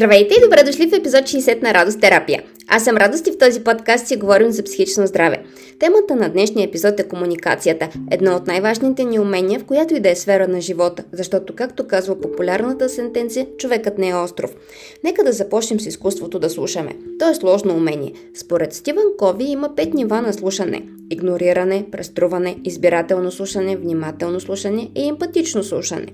Здравейте и добре дошли в епизод 60 на Радост терапия. Аз съм Радост и в този подкаст си говорим за психично здраве. Темата на днешния епизод е комуникацията, едно от най-важните ни умения, в която и да е сфера на живота, защото, както казва популярната сентенция, човекът не е остров. Нека да започнем с изкуството да слушаме. То е сложно умение. Според Стивън Кови има пет нива на слушане. Игнориране, преструване, избирателно слушане, внимателно слушане и емпатично слушане.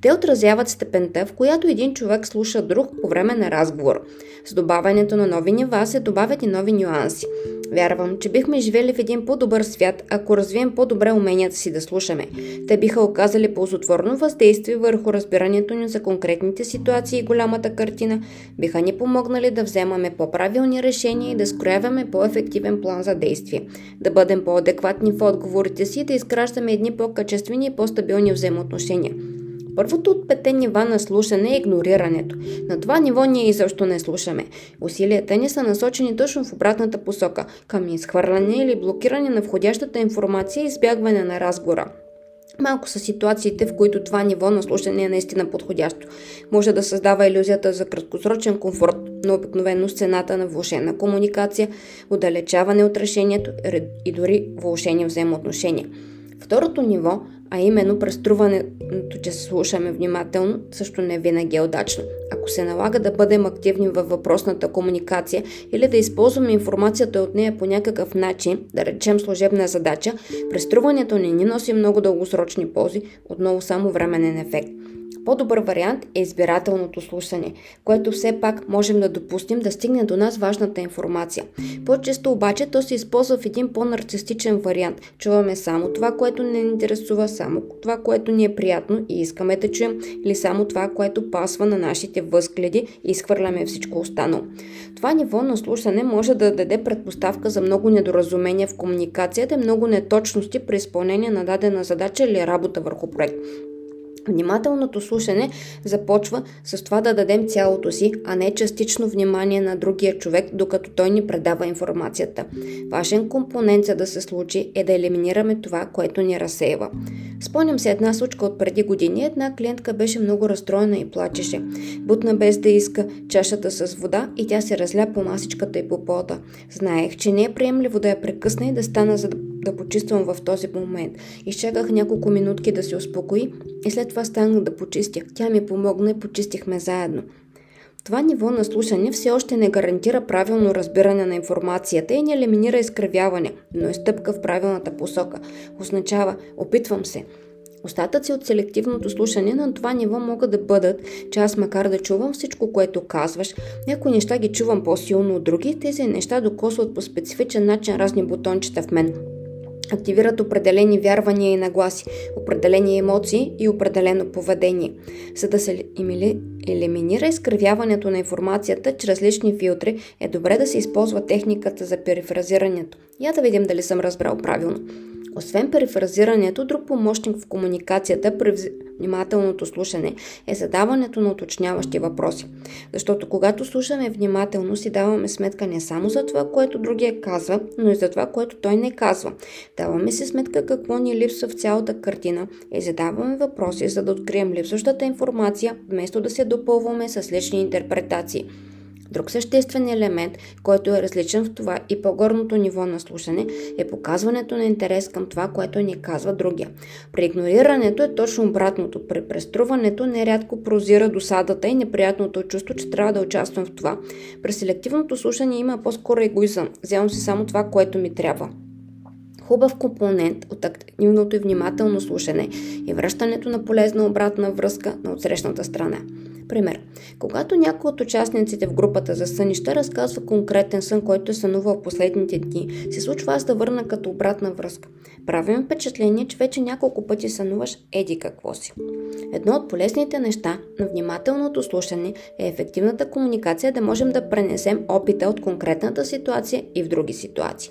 Те отразяват степента, в която един човек слуша друг по време на разговор. С добавянето на нови нива се добавят и нови нюанси. Вярвам, че бихме живели в един по-добър свят, ако развием по-добре уменията си да слушаме. Те биха оказали ползотворно въздействие върху разбирането ни за конкретните ситуации и голямата картина, биха ни помогнали да вземаме по-правилни решения и да скрояваме по-ефективен план за действие, да бъдем по-адекватни в отговорите си и да изграждаме едни по-качествени и по-стабилни взаимоотношения. Първото от пете нива на слушане е игнорирането. На това ниво ние изобщо не слушаме. Усилията ни са насочени точно в обратната посока, към изхвърляне или блокиране на входящата информация и избягване на разговора. Малко са ситуациите, в които това ниво на слушане е наистина подходящо. Може да създава иллюзията за краткосрочен комфорт, но обикновено с цената на влушена комуникация, отдалечаване от решението и дори влушени взаимоотношения. Второто ниво а именно преструването, че слушаме внимателно, също не винаги е удачно. Ако се налага да бъдем активни във въпросната комуникация или да използваме информацията от нея по някакъв начин, да речем служебна задача, преструването не ни носи много дългосрочни ползи, отново само временен ефект. По-добър вариант е избирателното слушане, което все пак можем да допустим да стигне до нас важната информация. По-често обаче то се използва в един по-нарцистичен вариант. Чуваме само това, което не ни интересува, само това, което ни е приятно и искаме да чуем, или само това, което пасва на нашите възгледи и изхвърляме всичко останало. Това ниво на слушане може да даде предпоставка за много недоразумения в комуникацията и много неточности при изпълнение на дадена задача или работа върху проект. Внимателното слушане започва с това да дадем цялото си, а не частично внимание на другия човек, докато той ни предава информацията. Важен компонент за да се случи е да елиминираме това, което ни разсейва. Спомням се една случка от преди години. Една клиентка беше много разстроена и плачеше. Бутна без да иска чашата с вода и тя се разля по масичката и по пода. Знаех, че не е приемливо да я прекъсна и да стана за да да почиствам в този момент. Изчаках няколко минутки да се успокои и след това станах да почистя. Тя ми помогна и почистихме заедно. Това ниво на слушане все още не гарантира правилно разбиране на информацията и не елиминира изкривяване, но е стъпка в правилната посока. Означава, опитвам се. Остатъци от селективното слушане на това ниво могат да бъдат, че аз макар да чувам всичко, което казваш, някои неща ги чувам по-силно от други, тези неща докосват по специфичен начин разни бутончета в мен активират определени вярвания и нагласи, определени емоции и определено поведение. За да се елиминира изкривяването на информацията чрез лични филтри, е добре да се използва техниката за перифразирането. Я да видим дали съм разбрал правилно. Освен перифразирането, друг помощник в комуникацията внимателното слушане е задаването на уточняващи въпроси. Защото когато слушаме внимателно, си даваме сметка не само за това, което другия казва, но и за това, което той не казва. Даваме си сметка какво ни липсва в цялата картина и задаваме въпроси, за да открием липсващата информация, вместо да се допълваме с лични интерпретации. Друг съществен елемент, който е различен в това и по-горното ниво на слушане, е показването на интерес към това, което ни казва другия. При игнорирането е точно обратното. При преструването нерядко прозира досадата и неприятното чувство, че трябва да участвам в това. При селективното слушане има по-скоро егоизъм. Вземам си само това, което ми трябва. Хубав компонент от активното и внимателно слушане е връщането на полезна обратна връзка на отсрещната страна. Пример. Когато някой от участниците в групата за сънища разказва конкретен сън, който е сънувал последните дни, се случва аз да върна като обратна връзка. Правим впечатление, че вече няколко пъти сънуваш еди какво си. Едно от полезните неща на внимателното слушане е ефективната комуникация да можем да пренесем опита от конкретната ситуация и в други ситуации.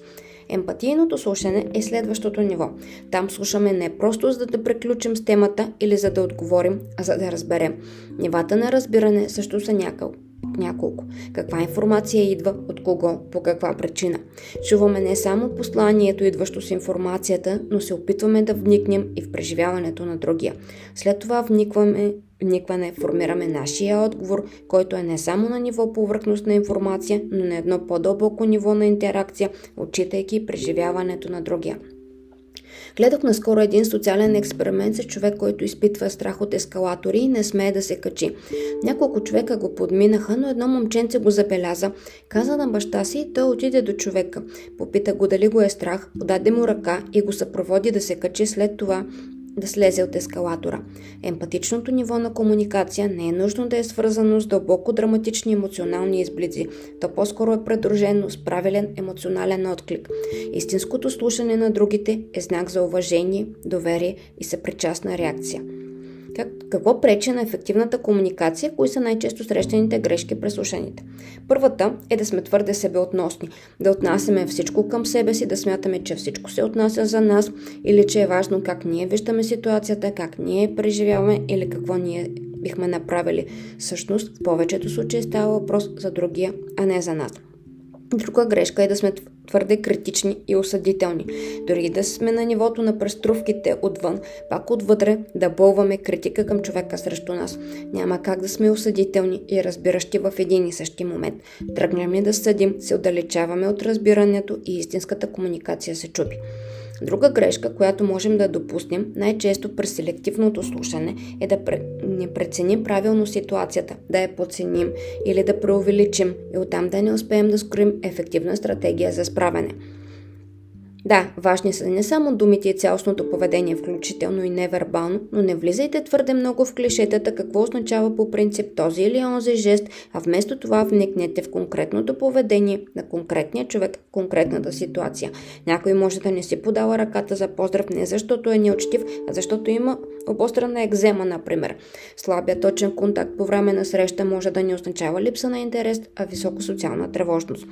Емпатийното слушане е следващото ниво. Там слушаме не просто за да приключим с темата или за да отговорим, а за да разберем. Нивата на разбиране също са няколко няколко. Каква информация идва, от кого, по каква причина. Чуваме не само посланието, идващо с информацията, но се опитваме да вникнем и в преживяването на другия. След това вникваме вникване формираме нашия отговор, който е не само на ниво повърхностна информация, но на едно по-дълбоко ниво на интеракция, отчитайки преживяването на другия. Гледах наскоро един социален експеримент с човек, който изпитва страх от ескалатори и не смее да се качи. Няколко човека го подминаха, но едно момченце го забеляза. Каза на баща си и той отиде до човека. Попита го дали го е страх, подаде му ръка и го съпроводи да се качи след това да слезе от ескалатора. Емпатичното ниво на комуникация не е нужно да е свързано с дълбоко драматични емоционални изблици. То по-скоро е предружено с правилен емоционален отклик. Истинското слушане на другите е знак за уважение, доверие и съпричастна реакция. Как, какво пречи на ефективната комуникация? Кои са най-често срещаните грешки през слушаните? Първата е да сме твърде себеотносни, да отнасяме всичко към себе си, да смятаме, че всичко се отнася за нас или че е важно как ние виждаме ситуацията, как ние преживяваме или какво ние бихме направили. Всъщност, в повечето случаи става въпрос за другия, а не за нас. Друга грешка е да сме твърде критични и осъдителни. Дори да сме на нивото на преструвките отвън, пак отвътре да бълваме критика към човека срещу нас. Няма как да сме осъдителни и разбиращи в един и същи момент. Тръгнем ли да съдим, се отдалечаваме от разбирането и истинската комуникация се чупи. Друга грешка, която можем да допуснем най-често през селективното слушане е да не преценим правилно ситуацията, да я подценим или да преувеличим и оттам да не успеем да скроим ефективна стратегия за справяне. Да, важни са не само думите и цялостното поведение, включително и невербално, но не влизайте твърде много в клишетата какво означава по принцип този или онзи жест, а вместо това вникнете в конкретното поведение на конкретния човек в конкретната ситуация. Някой може да не си подава ръката за поздрав не защото е неучтив, а защото има обострана екзема, например. Слабия точен контакт по време на среща може да не означава липса на интерес, а високо социална тревожност.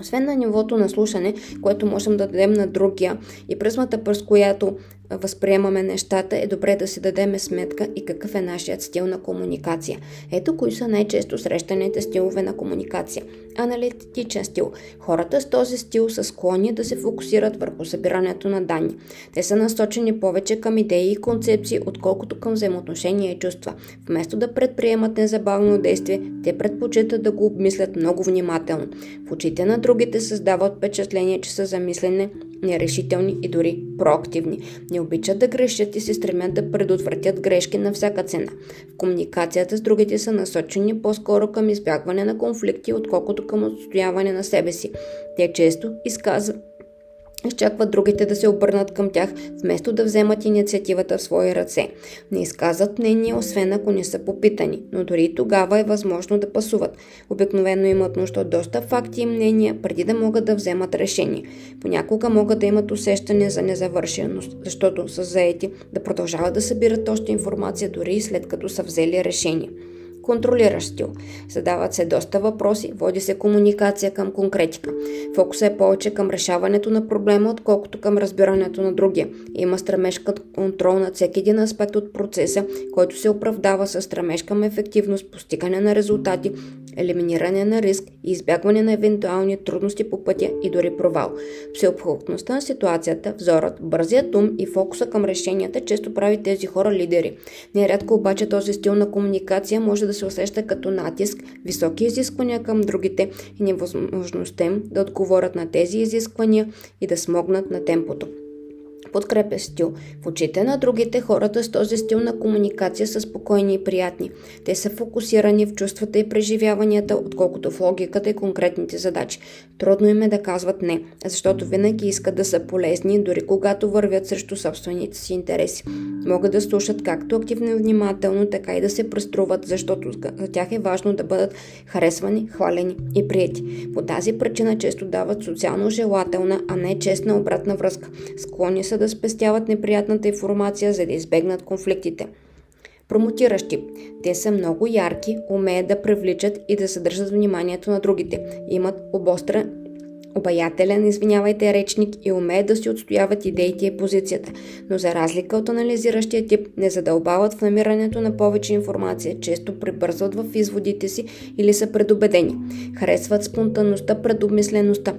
Освен на нивото на слушане, което можем да дадем на другия и пръсмата, през която възприемаме нещата, е добре да си дадеме сметка и какъв е нашият стил на комуникация. Ето кои са най-често срещаните стилове на комуникация. Аналитичен стил. Хората с този стил са склонни да се фокусират върху събирането на данни. Те са насочени повече към идеи и концепции, отколкото към взаимоотношения и чувства. Вместо да предприемат незабавно действие, те предпочитат да го обмислят много внимателно. В очите на другите създават впечатление, че са замислене нерешителни и дори проактивни. Не обичат да грешат и се стремят да предотвратят грешки на всяка цена. В комуникацията с другите са насочени по-скоро към избягване на конфликти, отколкото към отстояване на себе си. Те често изказват изчакват другите да се обърнат към тях, вместо да вземат инициативата в свои ръце. Не изказват мнение, освен ако не са попитани, но дори тогава е възможно да пасуват. Обикновено имат нужда от доста факти и мнения, преди да могат да вземат решение. Понякога могат да имат усещане за незавършеност, защото са заети да продължават да събират още информация дори и след като са взели решение контролиращ стил. Задават се доста въпроси, води се комуникация към конкретика. Фокусът е повече към решаването на проблема, отколкото към разбирането на другия. Има стремеж към контрол на всеки един аспект от процеса, който се оправдава с стремеж към ефективност, постигане на резултати, елиминиране на риск и избягване на евентуални трудности по пътя и дори провал. Всеобхватността на ситуацията, взорът, бързият ум и фокуса към решенията често прави тези хора лидери. Нерядко обаче този стил на комуникация може да се усеща като натиск, високи изисквания към другите и невъзможността им да отговорят на тези изисквания и да смогнат на темпото подкрепя стил. В очите на другите хората с този стил на комуникация са спокойни и приятни. Те са фокусирани в чувствата и преживяванията, отколкото в логиката и конкретните задачи. Трудно им е да казват не, защото винаги искат да са полезни, дори когато вървят срещу собствените си интереси. Могат да слушат както активно и внимателно, така и да се преструват, защото за тях е важно да бъдат харесвани, хвалени и прияти. По тази причина често дават социално желателна, а не честна обратна връзка. Склонни са да спестяват неприятната информация, за да избегнат конфликтите. Промотиращи. Те са много ярки, умеят да привличат и да съдържат вниманието на другите. Имат обостра обаятелен, извинявайте, речник и умеят да си отстояват идеите и позицията, но за разлика от анализиращия тип, не задълбават в намирането на повече информация, често прибързват в изводите си или са предубедени. Харесват спонтанността, предобмислеността,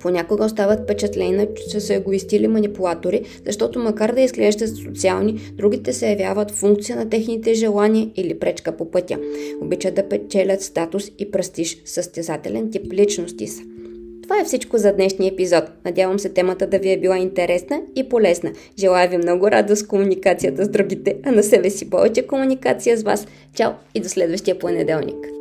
Понякога остават впечатление, че са егоисти или манипулатори, защото макар да изглеждат социални, другите се явяват функция на техните желания или пречка по пътя. Обичат да печелят статус и престиж, състезателен тип личности са. Това е всичко за днешния епизод. Надявам се темата да ви е била интересна и полезна. Желая ви много радост с комуникацията с другите, а на себе си повече комуникация с вас. Чао и до следващия понеделник!